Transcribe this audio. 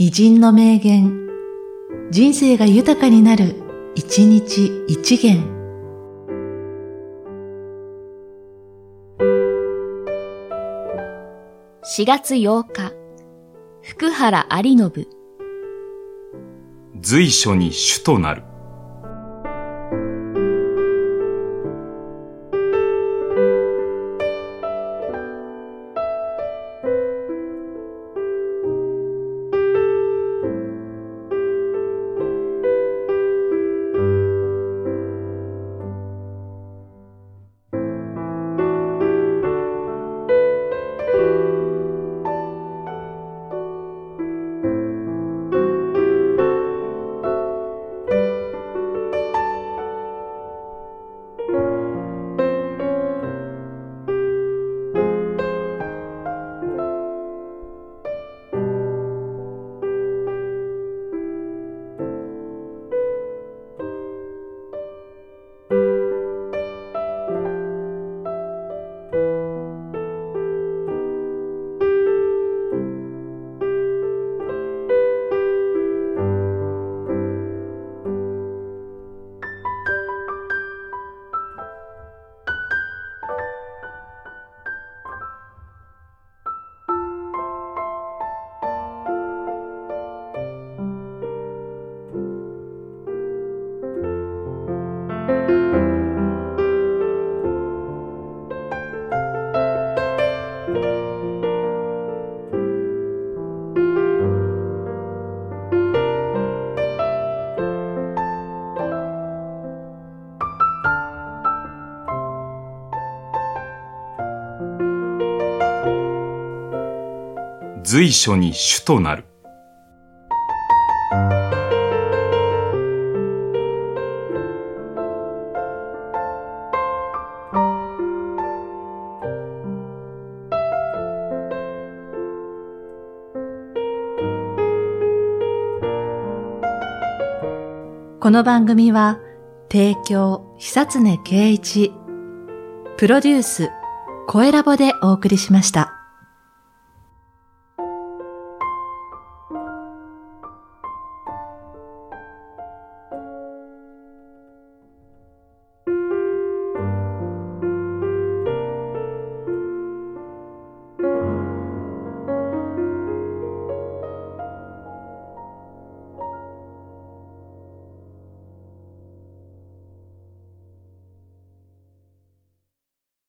偉人の名言、人生が豊かになる、一日一元。4月8日、福原有信。随所に主となる。随所に主となる。この番組は、提供、久常圭一、プロデュース、声ラボでお送りしました。